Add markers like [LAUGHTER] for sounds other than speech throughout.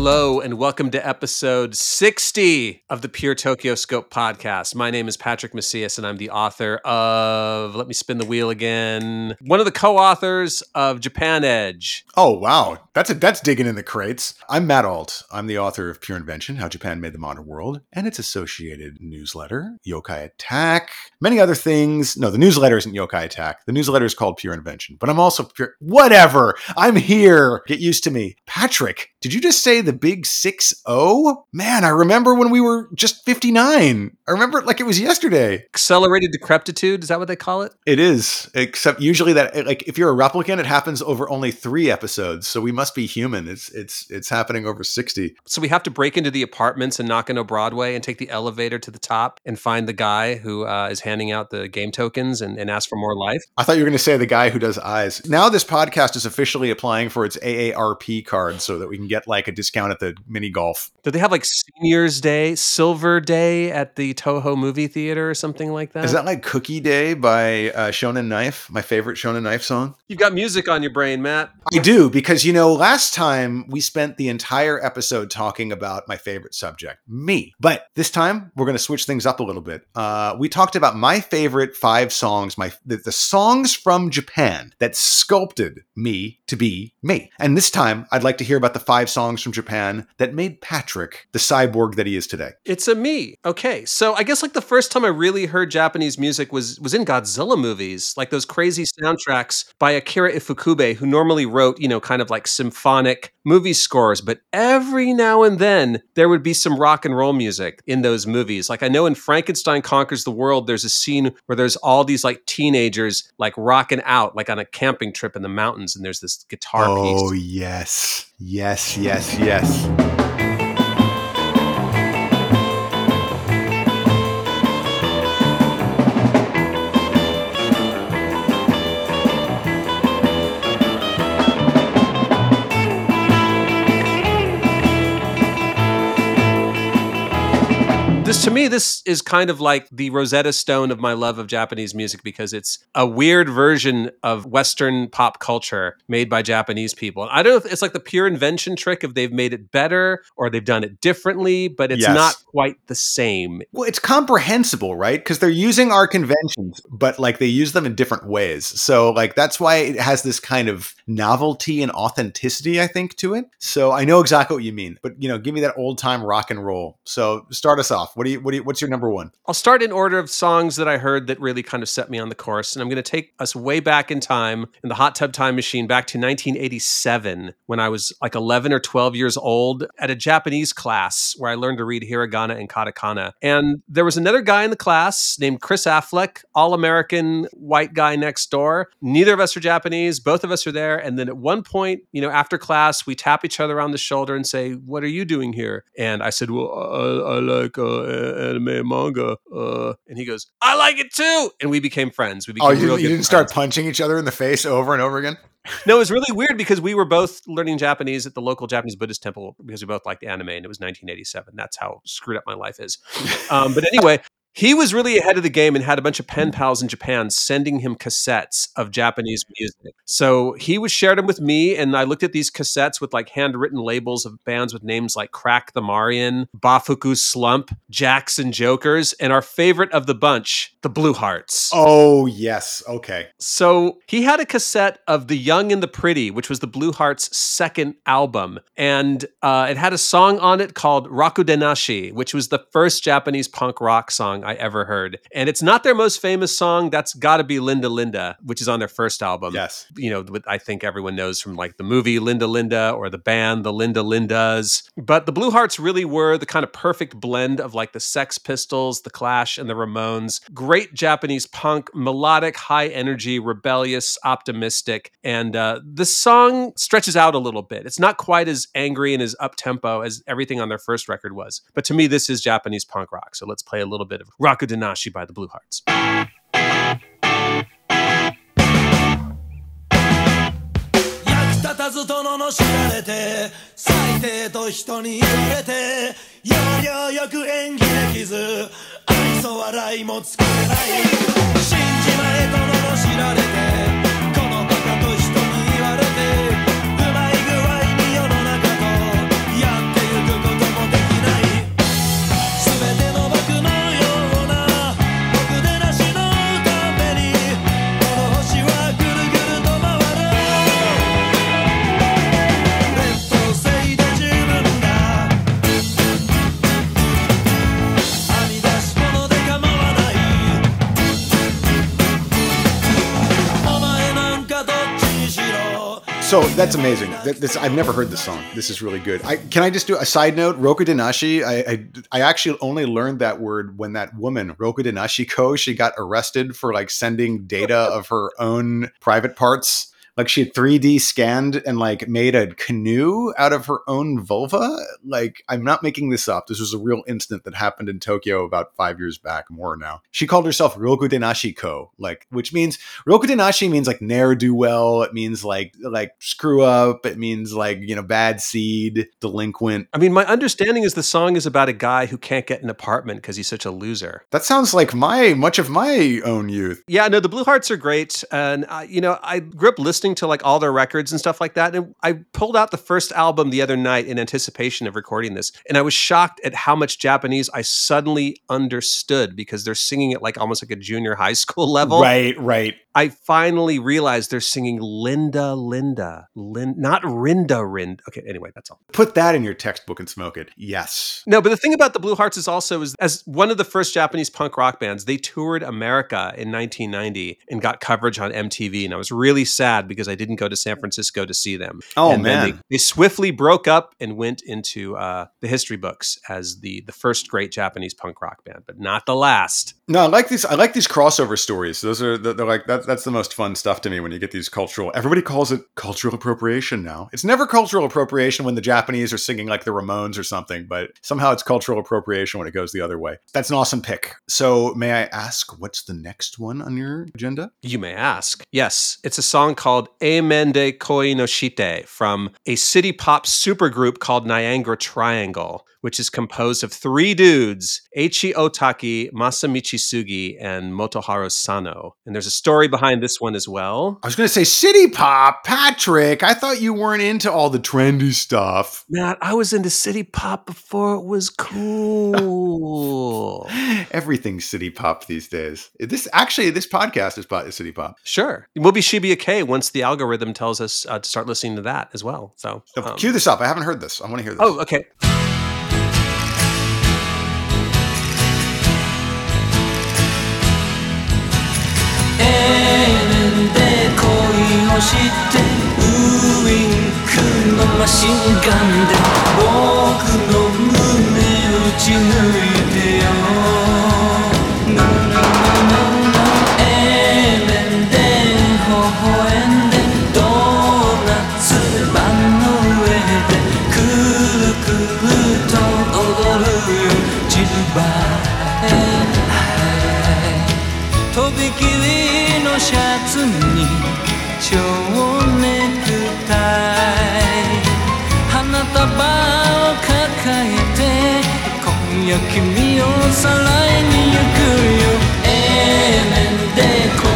Hello, and welcome to episode 60 of the Pure TokyoScope podcast. My name is Patrick Macias, and I'm the author of, let me spin the wheel again, one of the co authors of Japan Edge. Oh, wow. That's, a, that's digging in the crates. I'm Matt Alt. I'm the author of Pure Invention How Japan Made the Modern World, and its associated newsletter, Yokai Attack, many other things. No, the newsletter isn't Yokai Attack. The newsletter is called Pure Invention, but I'm also pure. Whatever. I'm here. Get used to me. Patrick, did you just say the big 6 0? Man, I remember when we were just 59. I remember it like it was yesterday. Accelerated decrepitude, is that what they call it? It is, except usually that like if you're a replicant, it happens over only 3 episodes. So we must be human. It's it's it's happening over 60. So we have to break into the apartments and knock into Broadway and take the elevator to the top and find the guy who uh, is handing out the game tokens and, and ask for more life. I thought you were going to say the guy who does eyes. Now this podcast is officially applying for its AARP card so that we can get like a discount at the mini golf. Do they have like Seniors Day, Silver Day at the Toho movie theater or something like that? Is that like Cookie Day by uh, Shonen Knife, my favorite Shonen Knife song? You've got music on your brain, Matt. I do, because you know, last time we spent the entire episode talking about my favorite subject, me. But this time we're going to switch things up a little bit. Uh, we talked about my favorite five songs, my the, the songs from Japan that sculpted me to be me. And this time I'd like to hear about the five songs from Japan that made Patrick the cyborg that he is today. It's a me. Okay. So I guess like the first time I really heard Japanese music was was in Godzilla movies, like those crazy soundtracks by Akira Ifukube, who normally wrote, you know, kind of like symphonic movie scores, but every now and then there would be some rock and roll music in those movies. Like I know in Frankenstein Conquers the World, there's a scene where there's all these like teenagers like rocking out like on a camping trip in the mountains and there's this guitar Oh, piece. yes. Yes, yes, yes. This is kind of like the Rosetta Stone of my love of Japanese music because it's a weird version of Western pop culture made by Japanese people. I don't know if it's like the pure invention trick if they've made it better or they've done it differently, but it's Yes. not quite the same. Well, it's comprehensible, right? Because they're using our conventions, but like they use them in different ways. So, like, that's why it has this kind of novelty and authenticity, I think, to it. So, I know exactly what you mean, but you know, give me that old time rock and roll. So, start us off. What do you, what do you, what's your number one? I'll start in order of songs that I heard that really kind of set me on the course. And I'm going to take us way back in time in the hot tub time machine back to 1987 when I was like 11 or 12 years old at a Japanese class where I learned to read hiragana and katakana. And there was another guy in the class named Chris Affleck, all American white guy next door. Neither of us are Japanese, both of us are there. And then at one point, you know, after class, we tap each other on the shoulder and say, What are you doing here? And I said, Well, I, I like uh, anime manga. Uh, and he goes, I like it too. And we became friends. We became Oh, you, real you didn't start punching each other in the face over and over again? No, it was really weird because we were both learning Japanese at the local Japanese Buddhist temple because we both liked anime and it was 1987. That's how screwed up my life is. Um, but anyway, he was really ahead of the game and had a bunch of pen pals in Japan sending him cassettes of Japanese music. So he was shared them with me, and I looked at these cassettes with like handwritten labels of bands with names like Crack the Marian, Bakufu Slump, Jackson Jokers, and our favorite of the bunch, the Blue Hearts. Oh, yes. Okay. So he had a cassette of The Young and the Pretty, which was the Blue Hearts' second album. And uh, it had a song on it called Rokudenashi, which was the first Japanese punk rock song I ever heard. And it's not their most famous song. That's got to be Linda Linda, which is on their first album. Yes. You know, I think everyone knows from like the movie Linda Linda or the band The Linda Lindas. But the Blue Hearts really were the kind of perfect blend of like the Sex Pistols, the Clash, and the Ramones. Great Japanese punk, melodic, high energy, rebellious, optimistic. And uh, the song stretches out a little bit. It's not quite as angry and as up tempo as everything on their first record was. But to me, this is Japanese punk rock. So let's play a little bit of of Rakudanashi by the Blue Hearts. 役立たずと罵られて最低と人に言われて要領よく演技できず愛想笑いも作れない死んじまえと罵られて So that's amazing. That, this I've never heard this song. This is really good. I, can I just do a side note? Rokudenashi. I, I I actually only learned that word when that woman Rokudenashi Ko she got arrested for like sending data of her own private parts like she had 3D scanned and like made a canoe out of her own vulva. Like I'm not making this up. This was a real incident that happened in Tokyo about five years back, more now. She called herself Rokudenashi Ko, like which means Rokudenashi means like ne'er do well. It means like like screw up. It means like you know bad seed, delinquent. I mean, my understanding is the song is about a guy who can't get an apartment because he's such a loser. That sounds like my much of my own youth. Yeah, no, the Blue Hearts are great, and uh, you know, I grew up listening to like all their records and stuff like that. And I pulled out the first album the other night in anticipation of recording this, and I was shocked at how much Japanese I suddenly understood because they're singing it like almost like a junior high [LAUGHS] school level. Right, right. I finally realized they're singing Linda, Linda, Lin, not Rinda, Rind. Okay, anyway, that's all. Put that in your textbook and smoke it. Yes. No, but the thing about the Blue Hearts is also is as one of the first Japanese punk rock bands, they toured America in 1990 and got coverage on MTV, and I was really sad because I didn't go to San Francisco to see them. Oh and man. they, they swiftly broke up and went into uh, the history books as the the first great Japanese punk rock band, but not the last. No, I like these. I like these crossover stories. Those are they're like that, that's the most fun stuff to me when you get these cultural. Everybody calls it cultural appropriation now. It's never cultural appropriation when the Japanese are singing like the Ramones or something, but somehow it's cultural appropriation when it goes the other way. That's an awesome pick. So, may I ask, what's the next one on your agenda? You may ask. Yes, it's a song called Emende Koi no Shite from a city pop supergroup called Niagara Triangle, which is composed of three dudes Eiichi Otaki, Masamichi Sugi, and Motoharu Sano. And there's a story behind this one as well. I was going to say city pop, Patrick. I thought you weren't into all the trendy stuff. Matt, I was into city pop before it was cool. [LAUGHS] Everything's city pop these days. This actually, this podcast is city pop. sure. We'll be Shibuya Kei once the algorithm tells us uh, to start listening to that as well. So, So um, cue this up. I haven't heard this. I want to hear this. oh, okay. してウインクのマシンガンで僕の胸打ち抜いてえて今夜君をさらいに行くよ。永遠で恋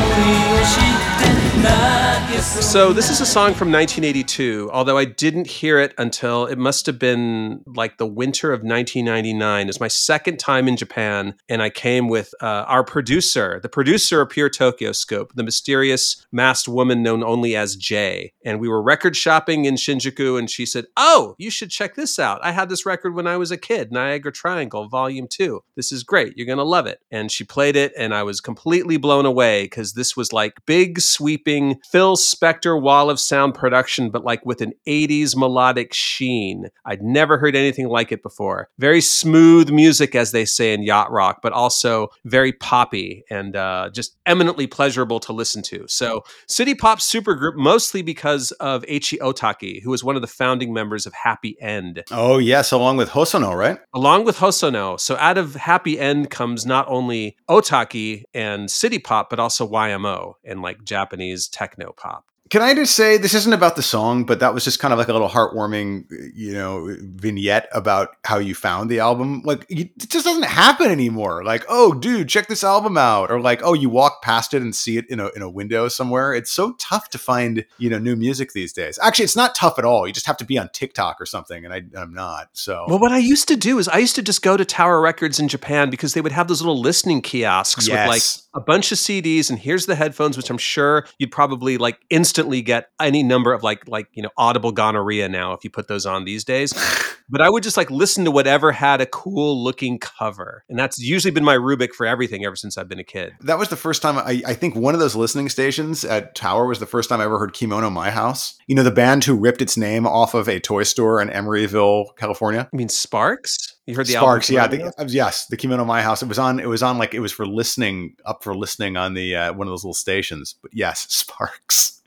をして泣けそう So this is a song from 1982, although I didn't hear it until it must have been like the winter of 1999. It's my second time in Japan, and I came with uh, our producer, the producer of Pure TokyoScope, the mysterious masked woman known only as Jay. And we were record shopping in Shinjuku, and she said, "Oh, you should check this out. I had this record when I was a kid, Niagara Triangle, Volume Two. This is great. You're gonna love it." And she played it, and I was completely blown away because this was like big, sweeping Phil Spector wall of sound production, but like with an 80s melodic sheen. I'd never heard anything like it before. Very smooth music, as they say in yacht rock, but also very poppy and uh, just eminently pleasurable to listen to. So, city pop supergroup, mostly because of Eiichi Otaki, who was one of the founding members of Happy End Oh, yes, along with Hosono, right? along with Hosono. So out of Happy End comes not only Otaki and City Pop, but also YMO and like Japanese techno pop. Can I just say this isn't about the song, but that was just kind of like a little heartwarming, you know, vignette about how you found the album. Like it just doesn't happen anymore. Like, oh, dude, check this album out, or like, oh, you walk past it and see it in a in a window somewhere. It's so tough to find, you know, new music these days. Actually, it's not tough at all. You just have to be on TikTok or something, and I, I'm not. So Well, what I used to do is I used to just go to Tower Records in Japan because they would have those little listening kiosks with like a bunch of CDs and here's the headphones, which I'm sure you'd probably like instantly get any number of like like you know audible gonorrhea now if you put those on these days. [LAUGHS] but I would just like listen to whatever had a cool looking cover. And that's usually been my rubric for everything ever since I've been a kid. That was the first time I, I think one of those listening stations at Tower was the first time I ever heard Kimono My House. You know, the band who ripped its name off of a toy store in Emeryville, California. I mean, Sparks? You heard the Sparks, yeah, the, yes, the Kimono My House. It was on. It was on like it was for listening, up for listening on the uh, one of those little stations. But yes, [LAUGHS] Sparks.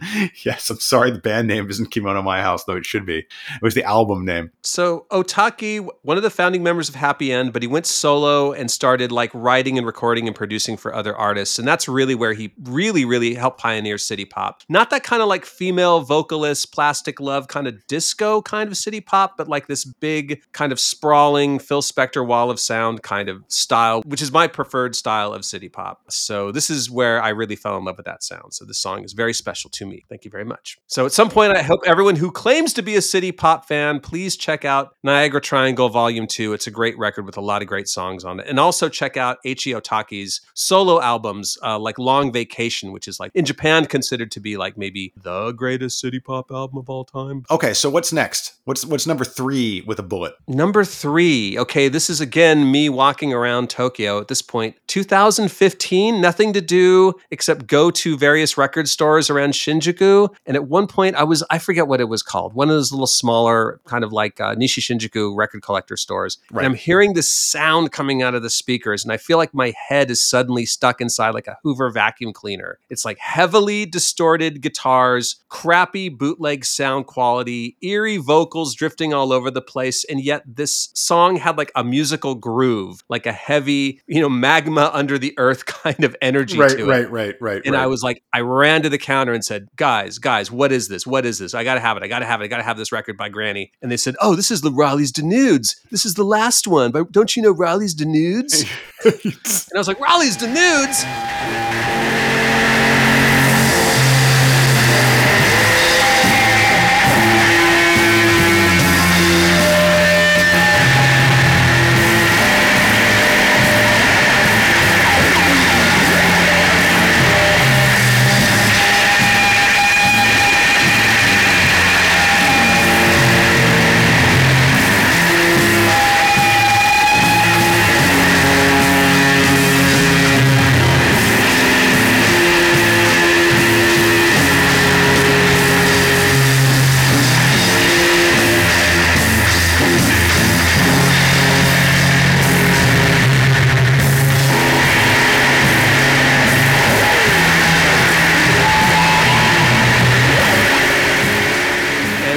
yes, I'm sorry, the band name isn't Kimono My House, though it should be. It was the album name. So Otaki, one of the founding members of Happy End, but he went solo and started like writing and recording and producing for other artists, and that's really where he really, really helped pioneer city pop. Not that kind of like female vocalist, plastic love kind of disco kind of city pop, but like this big kind of sprawling Phil Spector wall of sound kind of style, which is my preferred style of city pop. So this is where I really fell in love with that sound. So this song is very special to me. Thank you very much. So at some point, I hope everyone who claims to be a city pop fan, please check out Niagara Triangle Volume 2. It's a great record with a lot of great songs on it. And also check out Eiichi Otaki's solo albums, uh, like Long Vacation, which is like in Japan considered to be like maybe the greatest city pop album of all time. Okay, so what's next? What's what's number three with a bullet? Number three. Okay, this is again me walking around Tokyo at this point. 2015, nothing to do except go to various record stores around Shinjuku. And at one point, I was, I forget what it was called, one of those little smaller, kind of like uh, Nishi Shinjuku record collector stores. Right. And I'm hearing this sound coming out of the speakers, and I feel like my head is suddenly stuck inside like a Hoover vacuum cleaner. It's like heavily distorted guitars, crappy bootleg sound quality, eerie vocals drifting all over the place. And yet this song had like a musical groove, like a heavy, you know, magma under the earth [LAUGHS] kind of energy Right, to it. right, right, right. And right. I was like, I ran to the counter and said, guys, guys, what is this? What is this? I gotta have it. I gotta have it. I gotta have this record by Granny. And they said, Oh, this is the Rallizes Dénudés. This is the last one. But don't you know Rallizes Dénudés? [LAUGHS] and I was like, Rallizes Dénudés?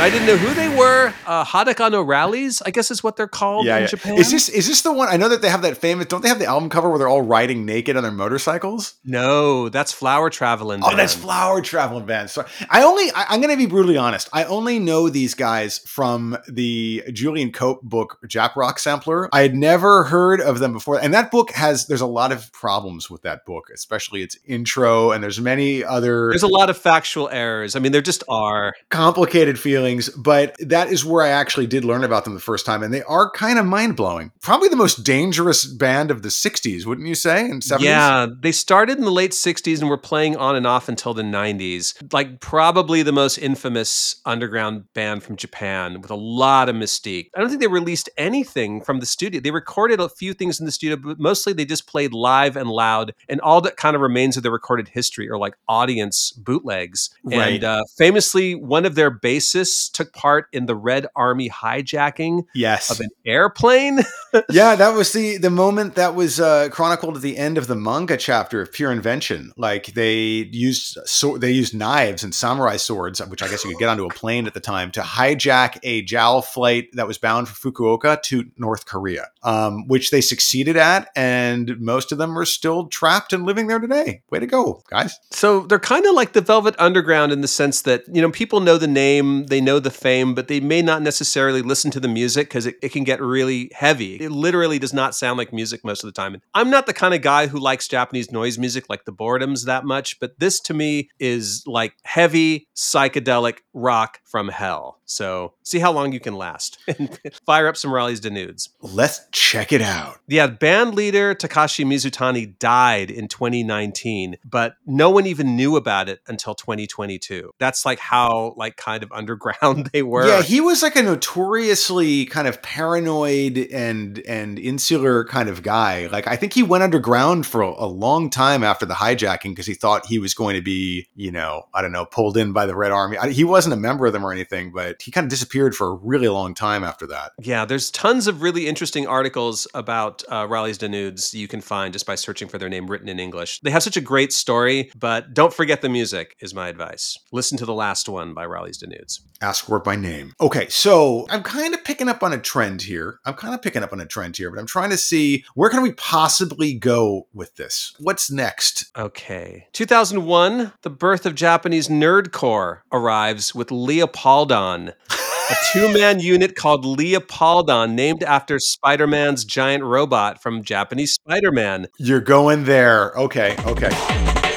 I didn't know who they were. Uh, Hadaka no Rallizes, I guess is what they're called yeah, in yeah. Japan. Is this is this the one? I know that they have that famous. Don't they have the album cover where they're all riding naked on their motorcycles? no, that's Flower Traveling. Oh, that's Flower Traveling Band. I only. I, I'm going to be brutally honest. I only know these guys from the Julian Cope book, Jap Rock Sampler. I had never heard of them before, and that book has. There's a lot of problems with that book, especially its intro, and there's many other There's a lot of factual errors. I mean, there just are. complicated feelings, but that is where I actually did learn about them the first time, and they are kind of mind blowing. Probably the most dangerous band of the '60s, wouldn't you say? And '70s. Yeah, they started in the late 60s and were playing on and off until the 90s. Like, probably the most infamous underground band from Japan with a lot of mystique. I don't think they released anything from the studio. They recorded a few things in the studio, but mostly they just played live and loud. And all that kind of remains of their recorded history are like audience bootlegs. Right. And uh, famously, one of their bassists took part in the Red Army hijacking Yes. of an airplane. [LAUGHS] yeah, that was the the moment that was uh, chronicled at the end of the manga chapter of Pure Invention. Like they used so they used knives and samurai swords, which I guess you could get onto a plane at the time, to hijack a JAL flight that was bound for Fukuoka to North Korea, um, which they succeeded at, and most of them are still trapped and living there today. Way to go, guys! So they're kind of like the Velvet Underground in the sense that, you know, people know the name, they know the fame, but they may not necessarily listen to the music because it, it can get really heavy. It literally does not sound like music most of the time. And I'm not the kind of guy who likes Japanese noise music like the Boredoms that much, but this to me is like heavy psychedelic rock from hell. So see how long you can last [LAUGHS] and fire up some Rallizes Dénudés. Let's check it out. Yeah, band leader Takashi Mizutani died in 2019, but no one even knew about it until 2022. That's like how like kind of [LAUGHS] underground they were. Yeah, he was like a notoriously kind of paranoid and and insular kind of guy. Like I think he went underground for a, a long time after the hijacking because he thought he was going to be, you know, I don't know, pulled in by the Red Army. I, he wasn't a member of them or anything, but he kind of disappeared for a really long time after that. Yeah, there's tons of really interesting articles about uh, Rallizes Dénudés you can find just by searching for their name written in English. They have such a great story, but don't forget the music, is my advice. Listen to the last one by Rallizes Dénudés. Ask for it by name. Okay, so I'm kind of picking up on a trend here. I'm kind of picking up on a trend here, but I'm trying to see where can we possibly go with this? What's next? Okay. 2001, the birth of Japanese nerdcore arrives with Leopardon. A two-man unit called Leopardon, named after Spider-Man's giant robot from Japanese Spider-Man. You're going there. Okay, okay.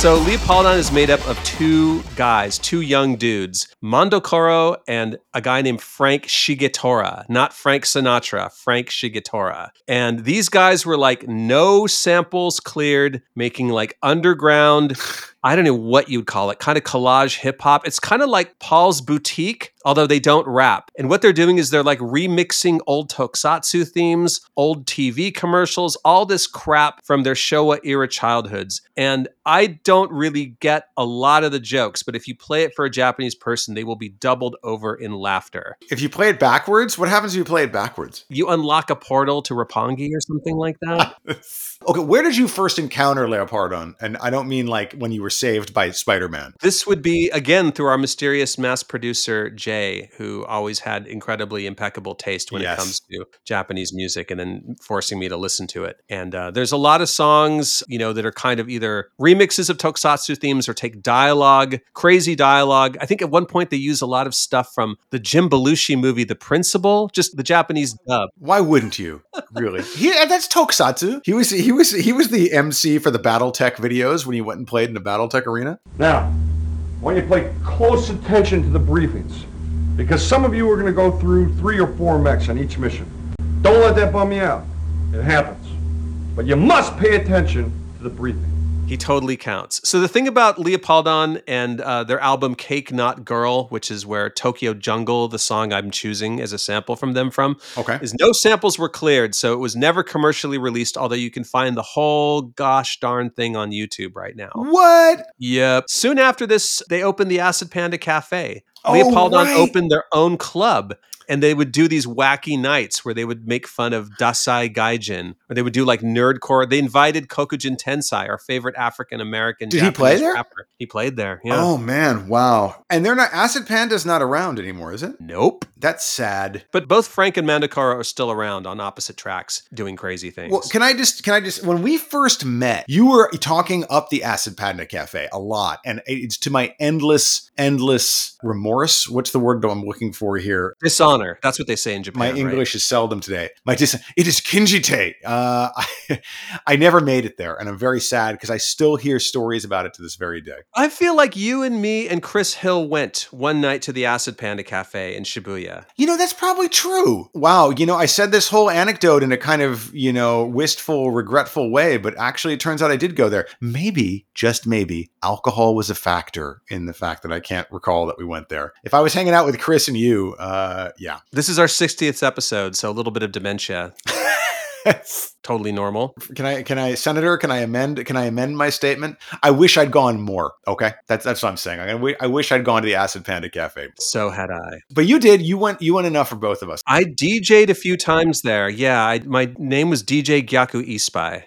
So Leopardon is made up of two guys, two young dudes, Mondo Koro and a guy named Frank Shigetora, not Frank Sinatra, Frank Shigetora. And these guys were like no samples cleared, making like underground [LAUGHS] I don't know what you'd call it, kind of collage hip hop. It's kind of like Paul's Boutique, although they don't rap. And what they're doing is they're like remixing old tokusatsu themes, old TV commercials, all this crap from their Showa era childhoods. And I don't really get a lot of the jokes, but if you play it for a Japanese person, they will be doubled over in laughter. If you play it backwards, what happens if you play it backwards? You unlock a portal to Roppongi or something like that. [LAUGHS] okay, where did you first encounter Leopardon? And I don't mean like when you were saved by Spider Man. This would be, again, through our mysterious mass producer, Jay, who always had incredibly impeccable taste when Yes. it comes to Japanese music and then forcing me to listen to it. And uh, there's a lot of songs, you know, that are kind of either remixes of tokusatsu themes or take dialogue, crazy dialogue. I think at one point they use a lot of stuff from the Jim Belushi movie, The Principal, just the Japanese dub. Why wouldn't you? Really? he, that's Tokusatsu. He was he was he was the MC for the BattleTech videos when he went and played in the BattleTech arena. Now, I want you to pay close attention to the briefings, because some of you are going to go through three or four mechs on each mission. Don't let that bum you out. It happens. But you must pay attention to the briefing. He totally counts. So the thing about Leopardon and uh, their album "Cake Not Girl," which is where Tokyo Jungle, the song I'm choosing as a sample from them from, Okay. is no samples were cleared, so it was never commercially released. Although you can find the whole gosh darn thing on YouTube right now. What? Yep. Soon after this, they opened the Acid Panda Cafe. Oh, Leopardon right. opened their own club. And they would do these wacky nights where they would make fun of Dasai Gaijin, or they would do like nerdcore. They invited Kokujin Tensai, our favorite African American. Did he play there? Rapper. He played there. Yeah. Oh man, wow. And they're not Acid Panda's not around anymore, is it? Nope. That's sad. But both Frank and Mandakara are still around on opposite tracks doing crazy things. Well, can I just can I just when we first met, you were talking up the Acid Panda Cafe a lot, and it's to my endless, endless remorse. What's the word I'm looking for here? Dishonor. That's what they say in Japan. My right? English is seldom today. My dis- it is kinjite. Uh, Uh, I, [LAUGHS] I never made it there, and I'm very sad because I still hear stories about it to this very day. I feel like you and me and Chris Hill went one night to the Acid Panda Cafe in Shibuya. You know, that's probably true. Wow. You know, I said this whole anecdote in a kind of, you know, wistful, regretful way, but actually it turns out I did go there. Maybe, just maybe, alcohol was a factor in the fact that I can't recall that we went there. If I was hanging out with Chris and you, uh, yeah. This is our 60th episode, so a little bit of dementia. [LAUGHS] That's- Totally normal. can I can I senator can I amend can I amend my statement? I wish I'd gone more. Okay, that's that's what I'm saying. I, I wish I'd gone to the Acid Panda Cafe, So had I. but you did. You went you went enough for both of us. I DJ'd a few times there. Yeah, I, my name was DJ Gyaku Ispai.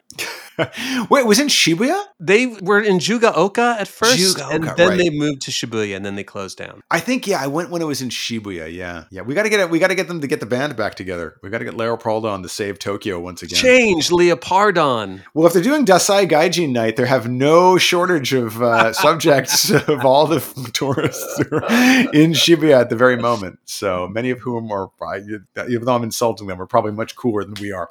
[LAUGHS] Wait, was in Shibuya? They were in Jiyugaoka at first, Jiyugaoka, and then right. they moved to Shibuya, and then they closed down. I think yeah, I went when it was in Shibuya. Yeah, yeah. We got to get it. We got to get them to get the band back together. We got to get Leopardon to save Tokyo once again. Change Leopardon. Well, if they're doing Dasai Gaijin night, they have no shortage of uh, [LAUGHS] subjects of all the tourists in Shibuya at the very moment. So many of whom are, even though I'm insulting them, are probably much cooler than we are.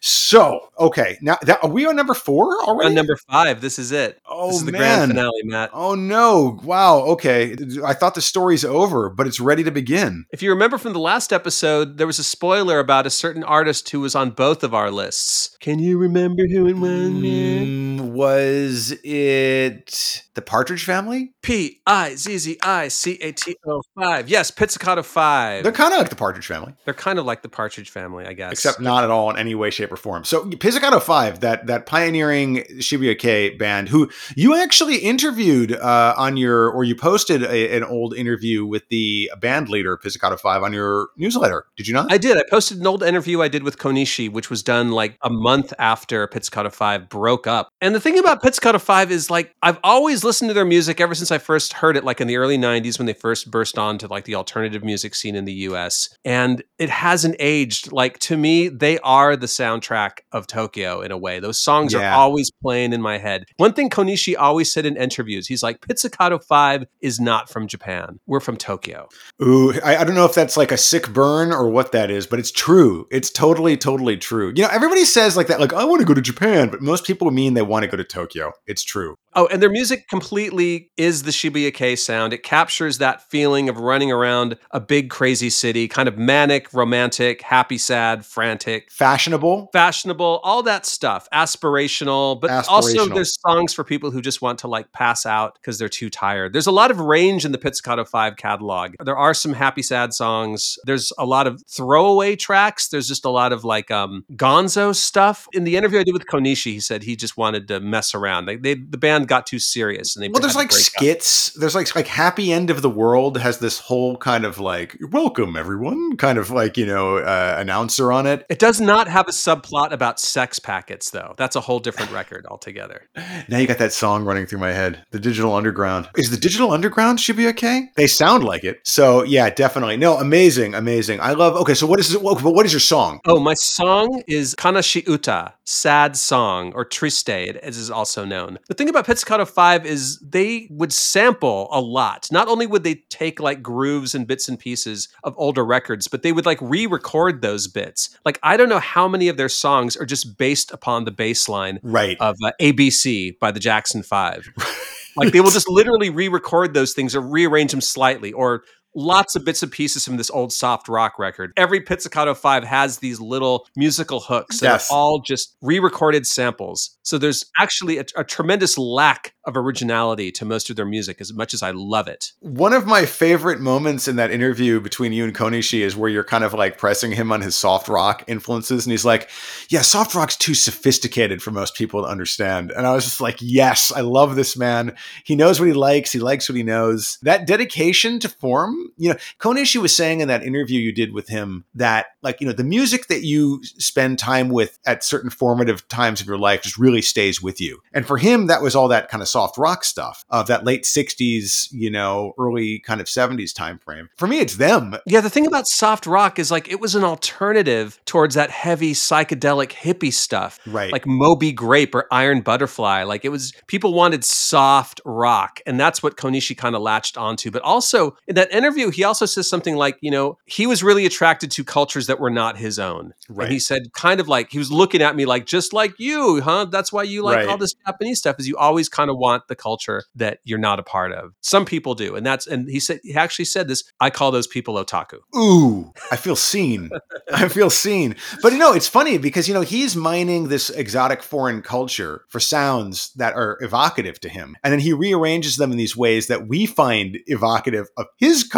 So okay, now that, are we on number four already? on number five. This is it. oh this is the man. grand finale, Matt. Oh no! Wow. Okay, I thought the story's over, but it's ready to begin. If you remember from the last episode, there was a spoiler about a certain artist who was on both of our lists. Can you remember who it was? Mm, was it the Partridge Family? P I Z Z I C A T O 5. Yes, Pizzicato 5. They're kind of like the Partridge Family. They're kind of like the Partridge family, I guess. except not at all in any way, shape, or form. So Pizzicato Five, that that pioneering Shibuya Kei band, who you actually interviewed uh, on your, or you posted a, an old interview with the band leader Pizzicato Five on your newsletter. Did you not? I did. I posted an old interview I did with Konishi, which was done like a month after Pizzicato 5 broke up. And the thing about Pizzicato 5 is like, I've always listened to their music ever since I first heard it, like in the early 90s when they first burst onto like the alternative music scene in the US. And it hasn't aged. Like to me, they are the soundtrack of Tokyo in a way. Those songs Yeah. are always playing in my head. One thing Konishi always said in interviews, he's like, Pizzicato 5 is not from Japan. We're from Tokyo. Ooh, I, I don't know if that's like a sick burn or what that is, but it's true. It's totally, totally true. You know, everybody says like that, like I want to go to Japan, but most people mean they want to go to Tokyo. It's true. Oh, and their music completely is the Shibuya Kei sound. It captures that feeling of running around a big, crazy city, kind of manic, romantic, happy, sad, frantic, Fashionable. fashionable, all that stuff, aspirational. But also, Aspirational. there's songs for people who just want to like pass out because they're too tired. There's a lot of range in the Pizzicato 5 catalog. There are some happy, sad songs. There's a lot of throwaway tracks. There's just a lot of like um, gonzo stuff. In the interview I did with Konishi, he said he just wanted to mess around. They the band got too serious and they Well, there's like break up. skits. There's like like Happy End of the World has this whole kind of like welcome everyone kind of like you know uh, announcer on it. It does not have a subplot about sex packets, though. That's a whole different record altogether. [LAUGHS] Now you got that song running through my head. The Digital Underground is the Digital Underground should be okay They sound like it. So yeah, definitely. No, amazing, amazing. I love. Okay, so what is it? What, what is your song? Oh, my song is Kanashi Uta, sad song, or triste, as is also known. The thing about Pizzicato 5 is they would sample a lot. Not only would they take like grooves and bits and pieces of older records, but they would like re record those bits. Like, I don't know how many of their songs are just based upon the bass line Right. of uh, ABC by the Jackson Five. [LAUGHS] like they will just literally re-record those things or rearrange them slightly, or lots of bits and pieces from this old soft rock record. Every Pizzicato Five has these little musical hooks that Yes. are all just re-recorded samples. So there's actually a, a tremendous lack of originality to most of their music, as much as I love it. One of my favorite moments in that interview between you and Konishi is where you're kind of like pressing him on his soft rock influences. And he's like, Yeah, soft rock's too sophisticated for most people to understand. And I was just like, Yes, I love this man. He knows what he likes, he likes what he knows. That dedication to form, you know, Konishi was saying in that interview you did with him that, like, you know, the music that you spend time with at certain formative times of your life just really stays with you. And for him, that was all that kind of soft rock stuff of that late 60s, you know, early kind of 70s time frame. For me, it's them. Yeah, the thing about soft rock is like it was an alternative towards that heavy psychedelic hippie stuff. Right. Like Moby Grape or Iron Butterfly. Like it was people wanted soft rock. And that's what Konishi kind of latched onto. But also in that interview, he also says something like, you know, he was really attracted to cultures that were not his own. Right. And he said, kind of like he was looking at me like, just like you, huh? That's why you like Right. all this Japanese stuff, is you always kind of want the culture that you're not a part of. Some people do. And that's and he said he actually said this, I call those people otaku. Ooh, I feel seen. I feel seen. But you know, it's funny because you know he's mining this exotic foreign culture for sounds that are evocative to him, and then he rearranges them in these ways that we find evocative of his culture.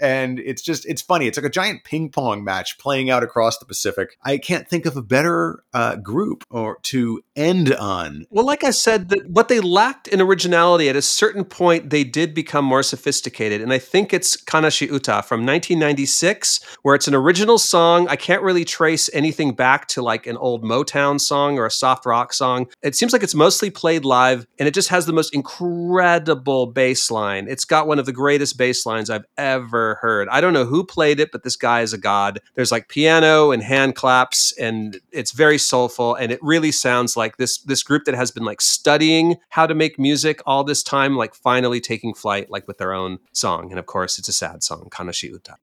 And it's just, it's funny. It's like a giant ping pong match playing out across the Pacific. I can't think of a better uh, group or to end on. Well, like I said, that what they lacked in originality at a certain point, they did become more sophisticated. And I think it's Kanashi Uta from 1996, where it's an original song. I can't really trace anything back to like an old Motown song or a soft rock song. It seems like it's mostly played live and it just has the most incredible bass line. It's got one of the greatest bass lines I've ever heard. I don't know who played it, but this guy is a god. There's like piano and hand claps and it's very soulful and it really sounds like this this group that has been like studying how to make music all this time like finally taking flight like with their own song. And of course, it's a sad song, Kanashi Uta.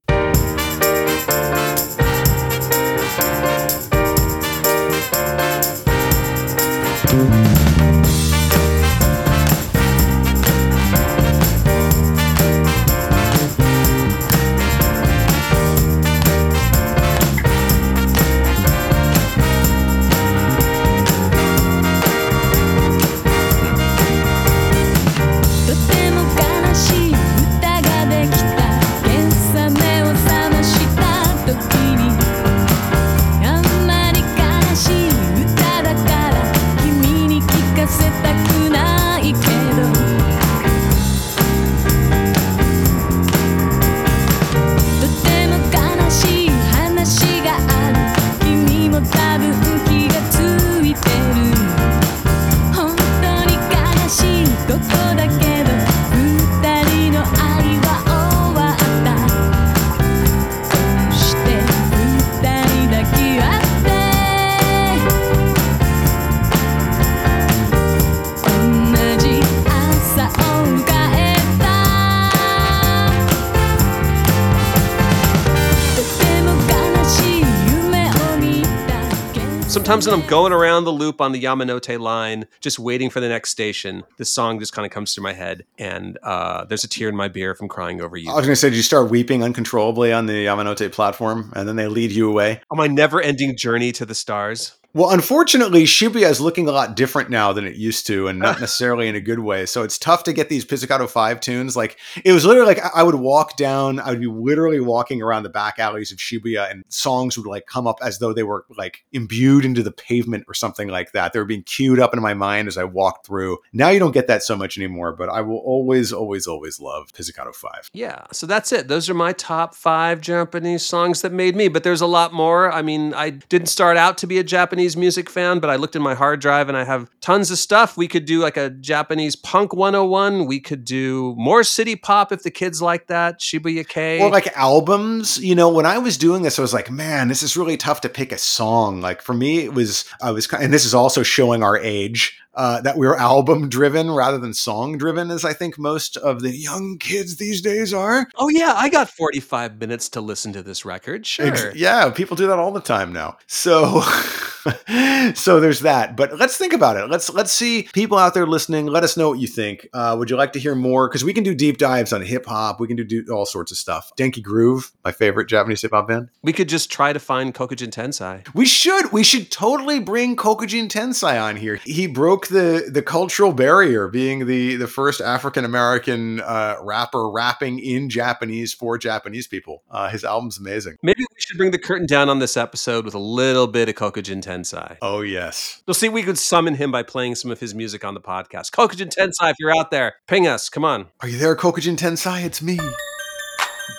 Sometimes when I'm going around the loop on the Yamanote line, just waiting for the next station, this song just kind of comes through my head, and uh, there's a tear in my beer from crying over you. I was going to say, did you start weeping uncontrollably on the Yamanote platform, and then they lead you away on my never-ending journey to the stars? Well, unfortunately, Shibuya is looking a lot different now than it used to, and not [LAUGHS] necessarily in a good way. So it's tough to get these Pizzicato 5 tunes. Like, it was literally like I would walk down, I would be literally walking around the back alleys of Shibuya, and songs would like come up as though they were like imbued into the pavement or something like that. They were being queued up in my mind as I walked through. Now you don't get that so much anymore, but I will always, always, always love Pizzicato 5. Yeah. So that's it. Those are my top five Japanese songs that made me, but there's a lot more. I mean, I didn't start out to be a Japanese Japanese music fan, but I looked in my hard drive and I have tons of stuff. We could do like a Japanese punk 101. We could do more city pop if the kids like that. Shibuya Kei. Or like albums. You know, when I was doing this, I was like, man, this is really tough to pick a song. Like for me, it was, I was, and this is also showing our age. Uh, that we are album driven rather than song driven, as I think most of the young kids these days are. Oh, yeah, I got 45 minutes to listen to this record. Sure. Ex- yeah, people do that all the time now. So. [LAUGHS] so there's that. But let's think about it. Let's let's see people out there listening. Let us know what you think. Uh, would you like to hear more? Because we can do deep dives on hip hop. We can do, do all sorts of stuff. Denki Groove, my favorite Japanese hip hop band. We could just try to find Kokujin Tensai. We should. We should totally bring Kokujin Tensai on here. He broke the the cultural barrier, being the the first African American uh, rapper rapping in Japanese for Japanese people. Uh, his album's amazing. Maybe we should bring the curtain down on this episode with a little bit of Kokujin Tensai. Oh yes, you'll see. We could summon him by playing some of his music on the podcast. Kokujin Tensai, if you're out there, ping us. Come on. Are you there, Kokujin Tensai? It's me.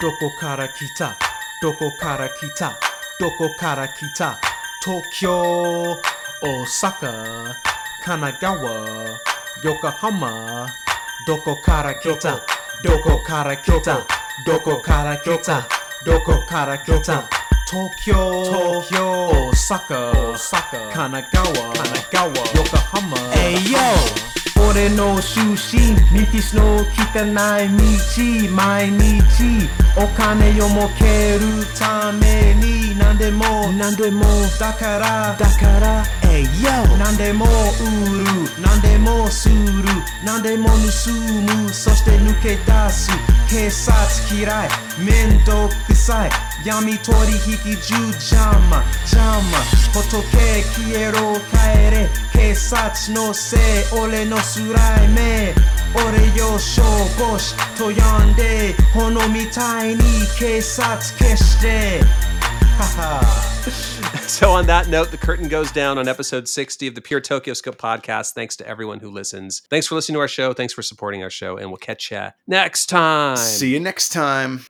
Doko kara kita, doko kara kita, doko kara kita, Tokyo, Osaka. 神奈川横浜どこから来たどこ？から来たどこから来たどこから来た東京東京大阪大阪神奈川神奈川横浜 Hey yo 俺の出身ミピスの汚い道毎日お金を儲けるために何でも何でもだからだからえいよ何でも売る何でもする何でも盗むそして抜け出す警察嫌い面倒くさい闇取引中邪魔邪魔仏消えろ帰れ警察のせい俺のスライム。俺を消防士と呼んで炎みたいに警察消して。[LAUGHS] はは [LAUGHS] So, on that note, the curtain goes down on episode 60 of the Pure TokyoScope podcast. Thanks to everyone who listens. Thanks for listening to our show. Thanks for supporting our show. And we'll catch you next time. See you next time.